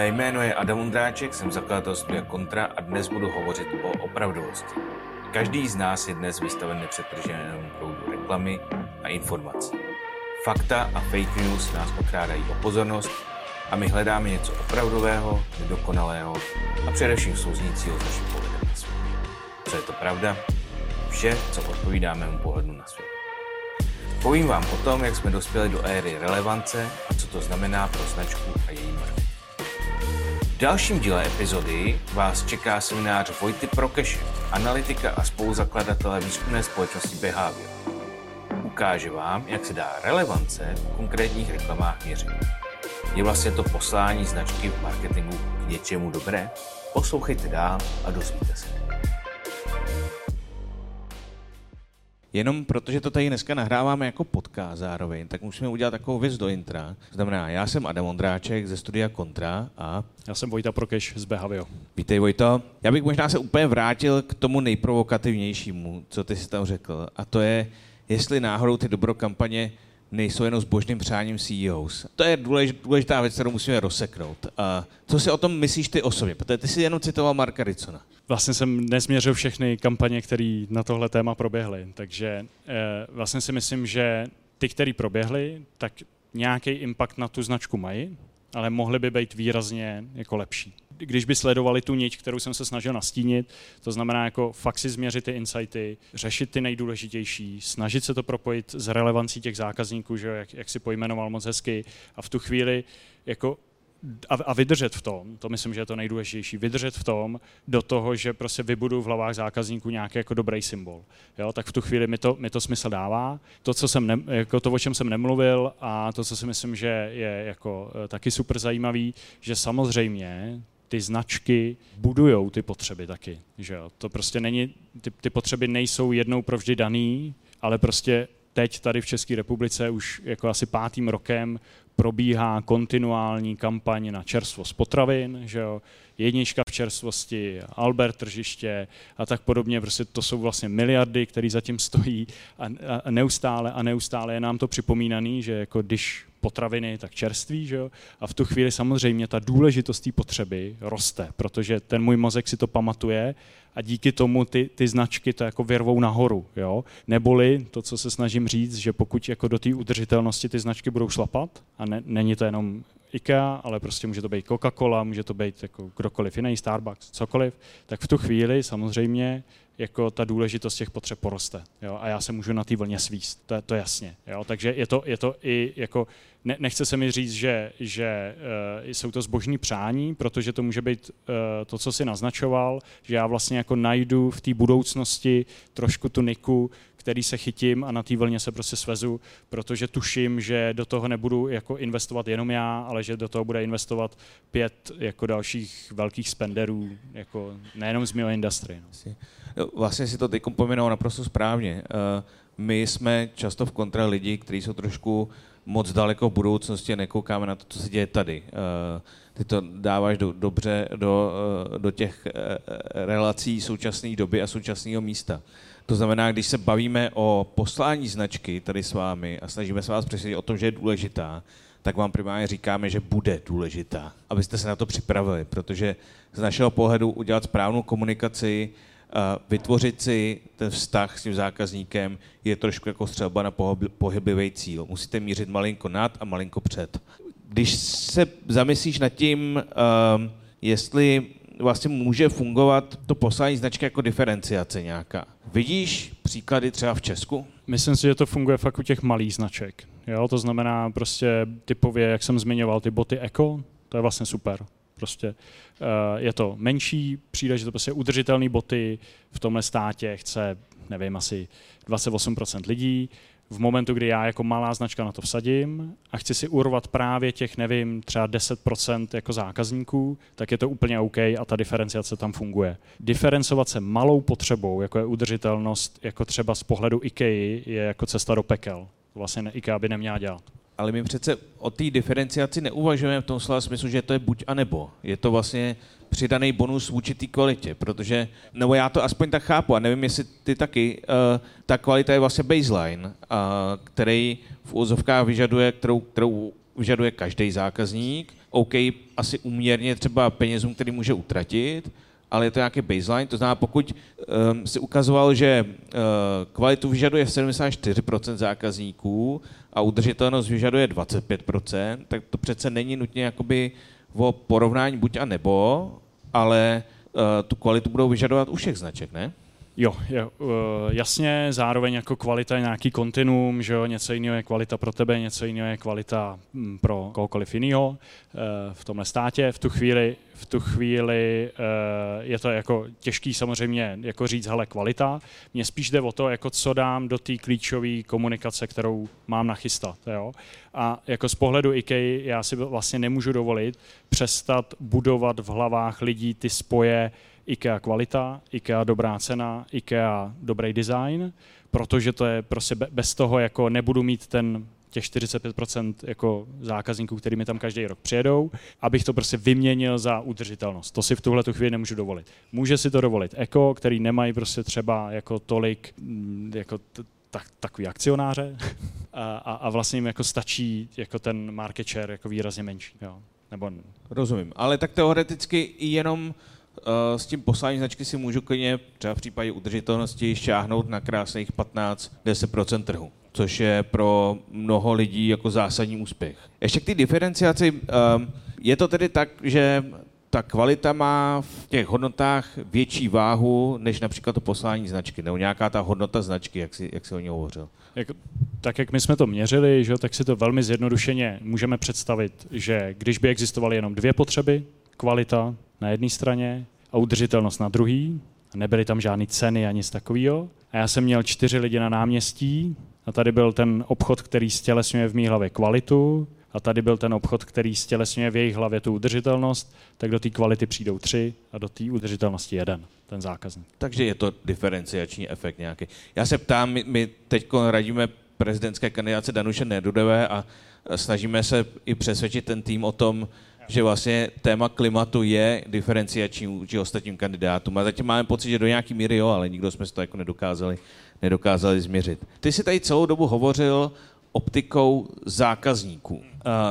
Mé jméno je Adam Undráček, jsem zakladatel studia Kontra a dnes budu hovořit o opravdovosti. Každý z nás je dnes vystaven nepřetrženému proudu reklamy a informací. Fakta a fake news nás okrádají o pozornost a my hledáme něco opravdového, nedokonalého a především souznícího s naším pohledem na svět. Co je to pravda? Vše, co odpovídá mému pohledu na svět. Povím vám o tom, jak jsme dospěli do éry relevance a co to znamená pro značku a její marketing. Dalším díle epizody vás čeká seminář Vojty Prokeše, analytika a spoluzakladatele výzkumné společnosti Behavior. Ukáže vám, jak se dá relevance v konkrétních reklamách měřit. Je vlastně to poslání značky v marketingu k něčemu dobré? Poslouchejte dál a dozvíte se. Jenom protože to tady dneska nahráváme jako podcast zároveň, tak musíme udělat takovou věc do intra. Znamená, já jsem Adam Ondráček ze studia Kontra a... Já jsem Vojta Prokeš z Behavio. Vítej Vojto. Já bych možná se úplně vrátil k tomu nejprovokativnějšímu, co ty jsi tam řekl. A to je, jestli náhodou ty dobrokampaně nejsou jenom zbožným přáním CEOs. To je důležitá věc, kterou musíme rozseknout. A co si o tom myslíš ty osobně? Protože ty jsi jenom citoval Marka Ricona. Vlastně jsem nezměřil všechny kampaně, které na tohle téma proběhly, takže eh, vlastně si myslím, že ty, které proběhly, tak nějaký impact na tu značku mají, ale mohly by být výrazně jako lepší. Když by sledovali tu niť, kterou jsem se snažil nastínit, to znamená jako fakt si změřit ty insighty, řešit ty nejdůležitější, snažit se to propojit s relevancí těch zákazníků, že jak, jak si pojmenoval moc hezky, a v tu chvíli jako a, a vydržet v tom, to myslím, že je to nejdůležitější, vydržet v tom do toho, že prostě vybudu v hlavách zákazníků nějaký jako dobrý symbol. Jo, tak v tu chvíli mi to, mi to smysl dává. To, co jsem ne, jako to, o čem jsem nemluvil a to, co si myslím, že je jako eh, taky super zajímavý, že samozřejmě ty značky budujou ty potřeby taky. Že jo? To prostě není, ty, ty potřeby nejsou jednou provždy daný, ale prostě teď tady v České republice už jako asi pátým rokem probíhá kontinuální kampaň na čerstvost potravin, že jo, jednička v čerstvosti, Albert tržiště a tak podobně. Prostě to jsou vlastně miliardy, které zatím stojí a, a neustále a neustále je nám to připomínaný, že jako když potraviny, tak čerství, že jo? A v tu chvíli samozřejmě ta důležitost té potřeby roste, protože ten můj mozek si to pamatuje a díky tomu ty, ty značky to jako vyrvou nahoru, jo? Neboli to, co se snažím říct, že pokud jako do té udržitelnosti ty značky budou šlapat a ne, není to jenom IKEA, ale prostě může to být Coca-Cola, může to být jako kdokoliv jiný, Starbucks, cokoliv, tak v tu chvíli samozřejmě jako ta důležitost těch potřeb poroste. Jo? A já se můžu na té vlně svíst, to, to jasně. Jo? Takže je to, je to i jako, ne, nechce se mi říct, že, že uh, jsou to zbožní přání, protože to může být uh, to, co si naznačoval, že já vlastně jako najdu v té budoucnosti trošku tu niku, který se chytím a na té vlně se prostě svezu, protože tuším, že do toho nebudu jako investovat jenom já, ale že do toho bude investovat pět jako dalších velkých spenderů, jako nejenom z mého industry. No. Vlastně si to teď pomenoval naprosto správně. Eh, my jsme často v kontra lidi, kteří jsou trošku moc daleko v budoucnosti a nekoukáme na to, co se děje tady. Eh, ty to dáváš do, dobře do, eh, do těch relací současné doby a současného místa. To znamená, když se bavíme o poslání značky tady s vámi a snažíme se vás přesvědčit o tom, že je důležitá, tak vám primárně říkáme, že bude důležitá, abyste se na to připravili, protože z našeho pohledu udělat správnou komunikaci, vytvořit si ten vztah s tím zákazníkem je trošku jako střelba na pohyblivý cíl. Musíte mířit malinko nad a malinko před. Když se zamyslíš nad tím, jestli vlastně může fungovat to poslání značky jako diferenciace nějaká. Vidíš příklady třeba v Česku? Myslím si, že to funguje fakt u těch malých značek. Jo? To znamená prostě typově, jak jsem zmiňoval, ty boty Eco, to je vlastně super. Prostě uh, je to menší, přijde, že to prostě udržitelné boty v tomhle státě chce, nevím, asi 28% lidí, v momentu, kdy já jako malá značka na to vsadím a chci si urvat právě těch, nevím, třeba 10% jako zákazníků, tak je to úplně OK a ta diferenciace tam funguje. Diferencovat se malou potřebou, jako je udržitelnost, jako třeba z pohledu IKEA, je jako cesta do pekel. Vlastně IKEA by neměla dělat ale my přece o té diferenciaci neuvažujeme v tom slova smyslu, že to je buď a nebo. Je to vlastně přidaný bonus vůči té kvalitě, protože, nebo já to aspoň tak chápu, a nevím, jestli ty taky, uh, ta kvalita je vlastně baseline, uh, který v úzovkách vyžaduje, kterou, kterou vyžaduje každý zákazník. OK, asi uměrně třeba penězům, který může utratit, ale je to nějaký baseline, to znamená, pokud um, si ukazoval, že uh, kvalitu vyžaduje 74% zákazníků a udržitelnost vyžaduje 25%, tak to přece není nutně jakoby o porovnání buď a nebo, ale uh, tu kvalitu budou vyžadovat u všech značek, ne? Jo, jo, eh, jasně, zároveň jako kvalita je nějaký kontinuum, že jo, něco jiného je kvalita pro tebe, něco jiného je kvalita hm, pro kohokoliv jiného eh, v tomhle státě. V tu chvíli, v tu chvíli eh, je to jako těžký samozřejmě jako říct, hele, kvalita. Mně spíš jde o to, jako co dám do té klíčové komunikace, kterou mám nachystat. Jo? A jako z pohledu IKEA já si vlastně nemůžu dovolit přestat budovat v hlavách lidí ty spoje, IKEA kvalita, IKEA dobrá cena, IKEA dobrý design, protože to je prostě bez toho jako nebudu mít ten těch 45% jako zákazníků, který mi tam každý rok přijedou, abych to prostě vyměnil za udržitelnost. To si v tuhle tu chvíli nemůžu dovolit. Může si to dovolit Eko, který nemají prostě třeba jako tolik mm, jako t- tak, takový akcionáře a, a, a vlastně jim jako stačí jako ten market share jako výrazně menší. Jo. Nebo... Rozumím, ale tak teoreticky jenom s tím posláním značky si můžu klidně třeba v případě udržitelnosti šáhnout na krásných 15-10% trhu, což je pro mnoho lidí jako zásadní úspěch. Ještě k té diferenciaci, ehm, je to tedy tak, že ta kvalita má v těch hodnotách větší váhu než například to poslání značky, nebo nějaká ta hodnota značky, jak si, jak si o ní hovořil. Jak, tak jak my jsme to měřili, že, tak si to velmi zjednodušeně můžeme představit, že když by existovaly jenom dvě potřeby, kvalita na jedné straně a udržitelnost na druhý. Nebyly tam žádné ceny ani nic takového. A já jsem měl čtyři lidi na náměstí a tady byl ten obchod, který stělesňuje v mý hlavě kvalitu a tady byl ten obchod, který stělesňuje v jejich hlavě tu udržitelnost, tak do té kvality přijdou tři a do té udržitelnosti jeden, ten zákazník. Takže je to diferenciační efekt nějaký. Já se ptám, my, teď radíme prezidentské kandidáce Danuše Nedudové a snažíme se i přesvědčit ten tým o tom, že vlastně téma klimatu je diferenciační vůči ostatním kandidátům. A zatím máme pocit, že do nějaký míry jo, ale nikdo jsme si to jako nedokázali, nedokázali změřit. Ty jsi tady celou dobu hovořil optikou zákazníků.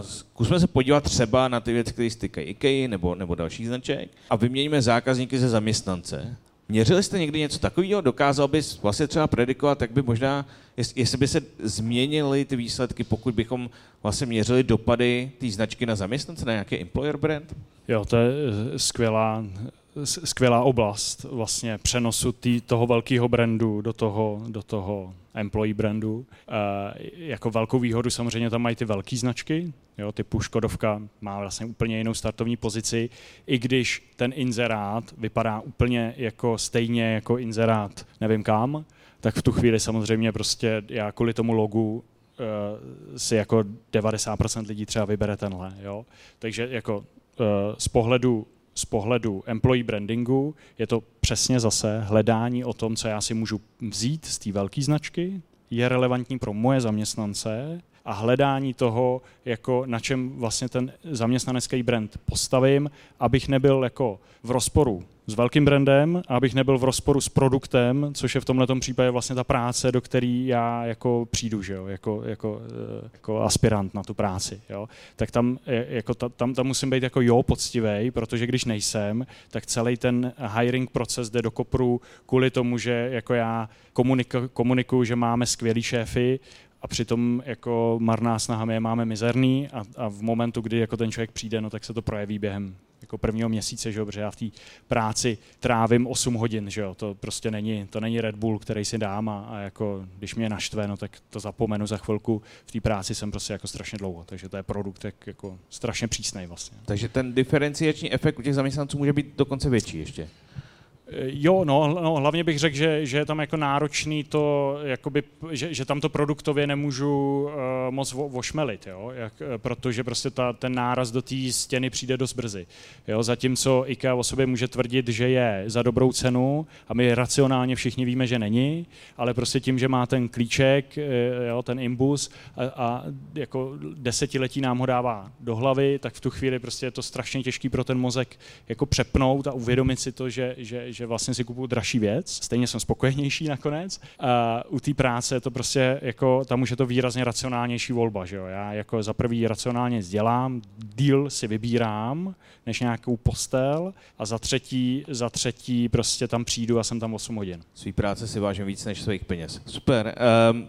Zkusme se podívat třeba na ty věci, které se týkají IKEA nebo, nebo dalších značek a vyměníme zákazníky ze zaměstnance. Měřili jste někdy něco takového? Dokázal bys vlastně třeba predikovat, jak by možná, jestli by se změnily ty výsledky, pokud bychom vlastně měřili dopady té značky na zaměstnance, na nějaký employer brand? Jo, to je eh, skvělá, skvělá oblast vlastně přenosu tý, toho velkého brandu do toho, do toho employee brandu. E, jako velkou výhodu samozřejmě tam mají ty velké značky, jo, typu Škodovka má vlastně úplně jinou startovní pozici, i když ten inzerát vypadá úplně jako stejně jako inzerát nevím kam, tak v tu chvíli samozřejmě prostě já kvůli tomu logu uh, si jako 90% lidí třeba vybere tenhle. Jo? Takže jako uh, z pohledu z pohledu employee brandingu je to přesně zase hledání o tom, co já si můžu vzít z té velké značky, je relevantní pro moje zaměstnance a hledání toho, jako na čem vlastně ten zaměstnanecký brand postavím, abych nebyl jako v rozporu s velkým brandem abych nebyl v rozporu s produktem, což je v tomhle případě vlastně ta práce, do které já jako přijdu, že jo? Jako, jako, eh, jako aspirant na tu práci. Jo? Tak tam, jako, tam, tam musím být jako jo poctivý, protože když nejsem, tak celý ten hiring proces jde do kopru kvůli tomu, že jako já komuniku, komunikuju, že máme skvělý šéfy a přitom jako marná snaha my je máme mizerný a, a v momentu, kdy jako ten člověk přijde, no tak se to projeví během jako prvního měsíce, že jo, protože já v té práci trávím 8 hodin, že jo, to prostě není, to není Red Bull, který si dám a, a jako když mě naštve, no tak to zapomenu za chvilku, v té práci jsem prostě jako strašně dlouho, takže to je produkt jak, jako strašně přísný vlastně. Takže ten diferenciační efekt u těch zaměstnanců může být dokonce větší ještě. Jo, no, no, hlavně bych řekl, že, že je tam jako náročný to, jakoby, že, že tam to produktově nemůžu uh, moc vošmelit, jo, jak, protože prostě ta, ten náraz do té stěny přijde dost brzy. Jo, zatímco IKEA o sobě může tvrdit, že je za dobrou cenu a my racionálně všichni víme, že není, ale prostě tím, že má ten klíček, eh, jo, ten imbus a, a jako desetiletí nám ho dává do hlavy, tak v tu chvíli prostě je to strašně těžký pro ten mozek jako přepnout a uvědomit si to, že, že, že že vlastně si kupuju dražší věc, stejně jsem spokojenější nakonec. A u té práce je to prostě jako, tam už je to výrazně racionálnější volba, že jo. Já jako za prvý racionálně dělám, díl si vybírám, než nějakou postel a za třetí, za třetí prostě tam přijdu a jsem tam 8 hodin. Svý práce si vážím víc než svých peněz. Super. Um,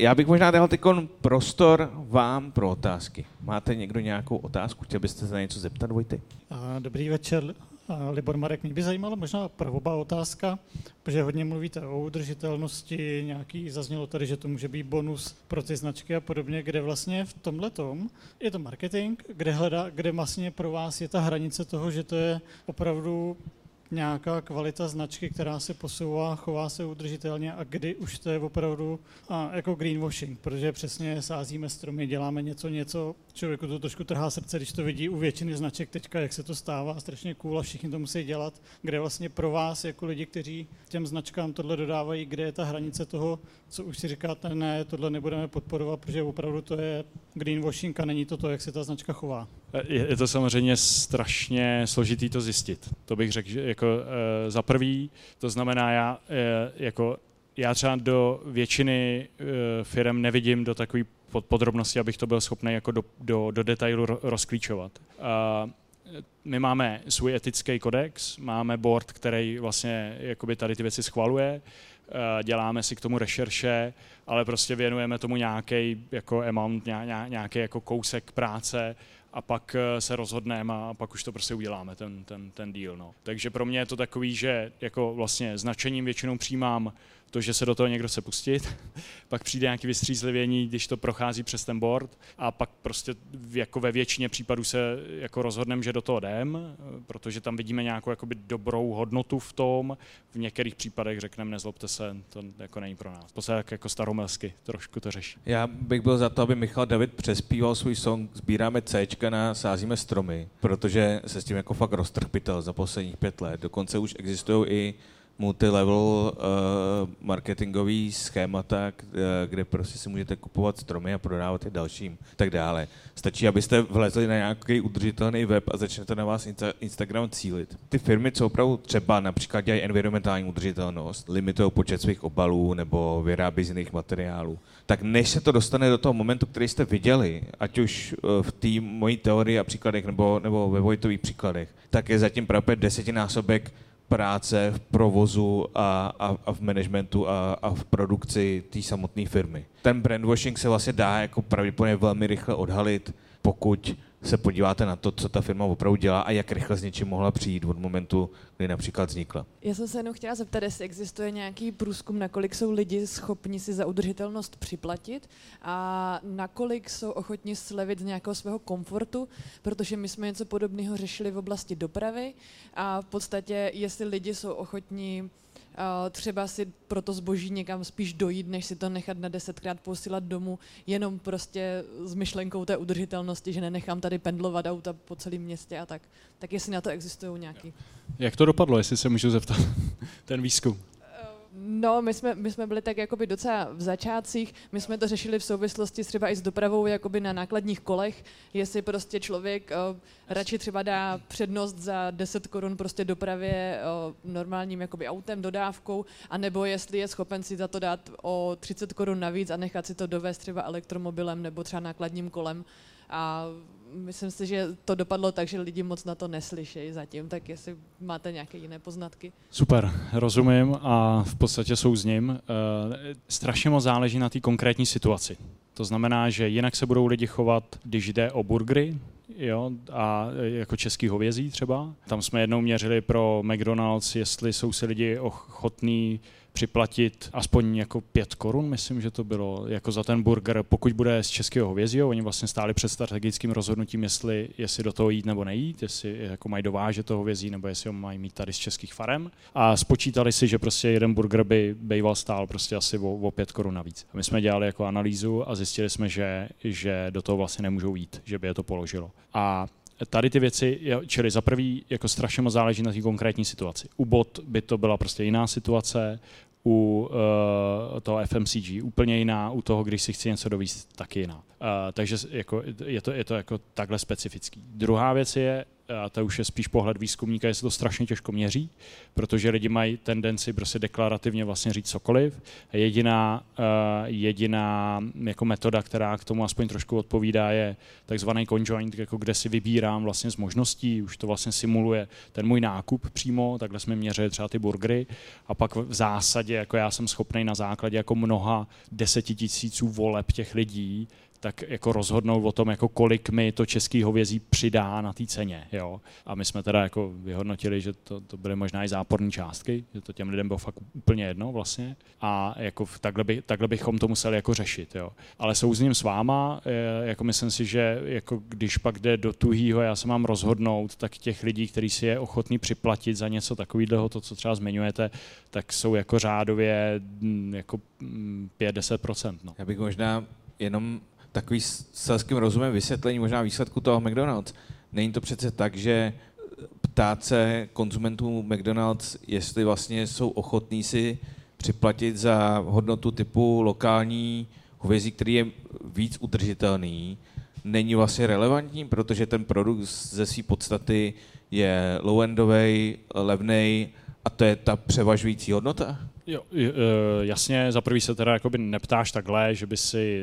já bych možná dal teď prostor vám pro otázky. Máte někdo nějakou otázku? Chtěl byste se na něco zeptat, Vojty? Dobrý večer, Libor Marek. Mě by zajímala možná prvoba otázka, protože hodně mluvíte o udržitelnosti, nějaký zaznělo tady, že to může být bonus pro ty značky a podobně, kde vlastně v tomhle tom je to marketing, kde, hledá, kde vlastně pro vás je ta hranice toho, že to je opravdu nějaká kvalita značky, která se posouvá, chová se udržitelně a kdy už to je opravdu a, jako greenwashing, protože přesně sázíme stromy, děláme něco, něco, člověku to trošku trhá srdce, když to vidí u většiny značek teďka, jak se to stává, strašně cool a všichni to musí dělat, kde vlastně pro vás jako lidi, kteří těm značkám tohle dodávají, kde je ta hranice toho, co už si říkáte, ne, tohle nebudeme podporovat, protože opravdu to je greenwashing a není to to, jak se ta značka chová. Je, je to samozřejmě strašně složitý to zjistit. To bych řekl, že jako e, za prvý, to znamená, já e, jako já třeba do většiny e, firm nevidím do takové podrobnosti, abych to byl schopný jako do, do, do detailu rozklíčovat. A my máme svůj etický kodex, máme board, který vlastně jakoby tady ty věci schvaluje, děláme si k tomu rešerše, ale prostě věnujeme tomu nějaký jako amount, nějaký jako kousek práce a pak eh, se rozhodneme a pak už to prostě uděláme, ten, ten, ten deal. No. Takže pro mě je to takový, že jako vlastně značením většinou přijímám to, že se do toho někdo chce pustit, pak přijde nějaký vystřízlivění, když to prochází přes ten board a pak prostě jako ve většině případů se jako rozhodneme, že do toho jdem, protože tam vidíme nějakou jakoby dobrou hodnotu v tom, v některých případech řekneme, nezlobte se, to jako není pro nás. se jako staromelsky trošku to řeší. Já bych byl za to, aby Michal David přespíval svůj song Sbíráme C na Sázíme stromy, protože se s tím jako fakt roztrpitel za posledních pět let. Dokonce už existují i multilevel uh, marketingový schémata, kde prostě si můžete kupovat stromy a prodávat je dalším, tak dále. Stačí, abyste vlezli na nějaký udržitelný web a začnete na vás Instagram cílit. Ty firmy, co opravdu třeba například dělají environmentální udržitelnost, limitují počet svých obalů nebo vyrábí z jiných materiálů, tak než se to dostane do toho momentu, který jste viděli, ať už eh, v té mojí teorii a příkladech nebo, nebo ve Vojtových příkladech, tak je zatím právě desetinásobek práce v provozu a, a, a v managementu a, a v produkci té samotné firmy. Ten brandwashing se vlastně dá jako pravděpodobně velmi rychle odhalit, pokud se podíváte na to, co ta firma opravdu dělá a jak rychle s něčím mohla přijít od momentu, kdy například vznikla. Já jsem se jenom chtěla zeptat, jestli existuje nějaký průzkum, nakolik jsou lidi schopni si za udržitelnost připlatit a nakolik jsou ochotni slevit z nějakého svého komfortu, protože my jsme něco podobného řešili v oblasti dopravy a v podstatě, jestli lidi jsou ochotní třeba si pro to zboží někam spíš dojít, než si to nechat na desetkrát posílat domů, jenom prostě s myšlenkou té udržitelnosti, že nenechám tady pendlovat auta po celém městě a tak. Tak jestli na to existují nějaký. Jak to dopadlo, jestli se můžu zeptat, ten výzkum? No, my jsme, my jsme byli tak jakoby docela v začátcích, my jsme to řešili v souvislosti třeba i s dopravou jakoby na nákladních kolech, jestli prostě člověk uh, radši třeba dá přednost za 10 korun prostě dopravě uh, normálním jakoby autem, dodávkou, anebo jestli je schopen si za to dát o 30 korun navíc a nechat si to dovést třeba elektromobilem nebo třeba nákladním kolem. A myslím si, že to dopadlo tak, že lidi moc na to neslyšejí zatím, tak jestli máte nějaké jiné poznatky. Super, rozumím a v podstatě jsou s ním. Eh, strašně moc záleží na té konkrétní situaci. To znamená, že jinak se budou lidi chovat, když jde o burgery, jo, a jako český hovězí třeba. Tam jsme jednou měřili pro McDonald's, jestli jsou si lidi ochotní připlatit aspoň jako pět korun, myslím, že to bylo, jako za ten burger, pokud bude z českého hovězího, oni vlastně stáli před strategickým rozhodnutím, jestli, jestli do toho jít nebo nejít, jestli jako mají dovážet to hovězí, nebo jestli ho mají mít tady z českých farem. A spočítali si, že prostě jeden burger by býval stál prostě asi o, o pět korun navíc. A my jsme dělali jako analýzu a zjistili jsme, že, že do toho vlastně nemůžou jít, že by je to položilo. A tady ty věci, čili za prvý, jako strašně moc záleží na té konkrétní situaci. U bot by to byla prostě jiná situace, u uh, toho FMCG úplně jiná, u toho, když si chci něco dovíst, taky jiná. Uh, takže jako, je, to, je to jako takhle specifický. Druhá věc je, a to už je spíš pohled výzkumníka, je se to strašně těžko měří, protože lidi mají tendenci prostě deklarativně vlastně říct cokoliv. Jediná, uh, jediná jako metoda, která k tomu aspoň trošku odpovídá, je takzvaný conjoint, jako kde si vybírám vlastně z možností, už to vlastně simuluje ten můj nákup přímo, takhle jsme měřili třeba ty burgery a pak v zásadě jako já jsem schopný na základě jako mnoha desetitisíců voleb těch lidí tak jako rozhodnout o tom, jako kolik mi to český hovězí přidá na té ceně. Jo? A my jsme teda jako vyhodnotili, že to, to byly možná i záporné částky, že to těm lidem bylo fakt úplně jedno vlastně. A jako takhle, by, takhle bychom to museli jako řešit. Jo? Ale souzním s váma, eh, jako myslím si, že jako když pak jde do tuhýho, já se mám rozhodnout, tak těch lidí, kteří si je ochotní připlatit za něco takového, to, co třeba zmiňujete, tak jsou jako řádově mm, jako 5-10%. Mm, no. Já bych možná jenom takový selským rozumem vysvětlení možná výsledku toho McDonald's. Není to přece tak, že ptát se konzumentů McDonald's, jestli vlastně jsou ochotní si připlatit za hodnotu typu lokální hovězí, který je víc udržitelný, není vlastně relevantní, protože ten produkt ze své podstaty je low-endový, levný a to je ta převažující hodnota? Jo, e, jasně, za prvý se teda jakoby neptáš takhle, že by si,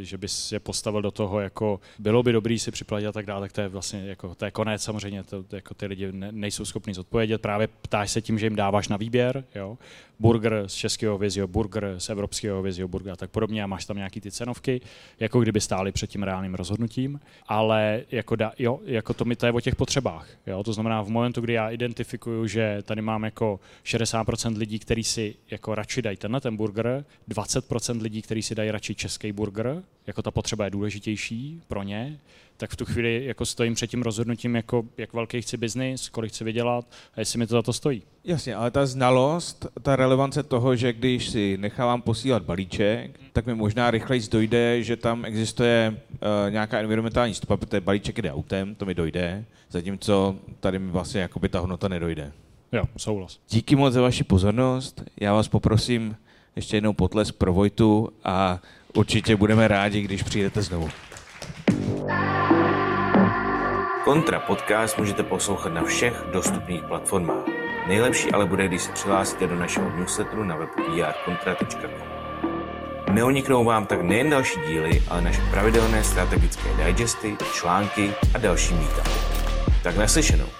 e, že bys je postavil do toho, jako bylo by dobrý si připlatit a tak dále, tak to je vlastně jako, to je konec samozřejmě, to, jako ty lidi nejsou schopni zodpovědět, právě ptáš se tím, že jim dáváš na výběr, jo, burger z českého vizio, burger z evropského vizio, burger a tak podobně a máš tam nějaký ty cenovky, jako kdyby stály před tím reálným rozhodnutím, ale jako, da, jo, jako to mi to je o těch potřebách, jo, to znamená v momentu, kdy já identifikuju, že tady mám jako 60% lidí, kteří si jako radši dají tenhle ten burger, 20% lidí, kteří si dají radši český burger, jako ta potřeba je důležitější pro ně, tak v tu chvíli jako stojím před tím rozhodnutím, jako jak velký chci biznis, kolik chci vydělat a jestli mi to za to stojí. Jasně, ale ta znalost, ta relevance toho, že když si nechávám posílat balíček, tak mi možná rychleji dojde, že tam existuje uh, nějaká environmentální stopa, protože balíček jde autem, to mi dojde, zatímco tady mi vlastně jakoby ta hodnota nedojde. Jo, souhlas. Díky moc za vaši pozornost. Já vás poprosím ještě jednou potlesk pro Vojtu a určitě budeme rádi, když přijdete znovu. Kontra podcast můžete poslouchat na všech dostupných platformách. Nejlepší ale bude, když se přihlásíte do našeho newsletteru na webu drkontra.com. Neuniknou vám tak nejen další díly, ale naše pravidelné strategické digesty, články a další mýta. Tak naslyšenou.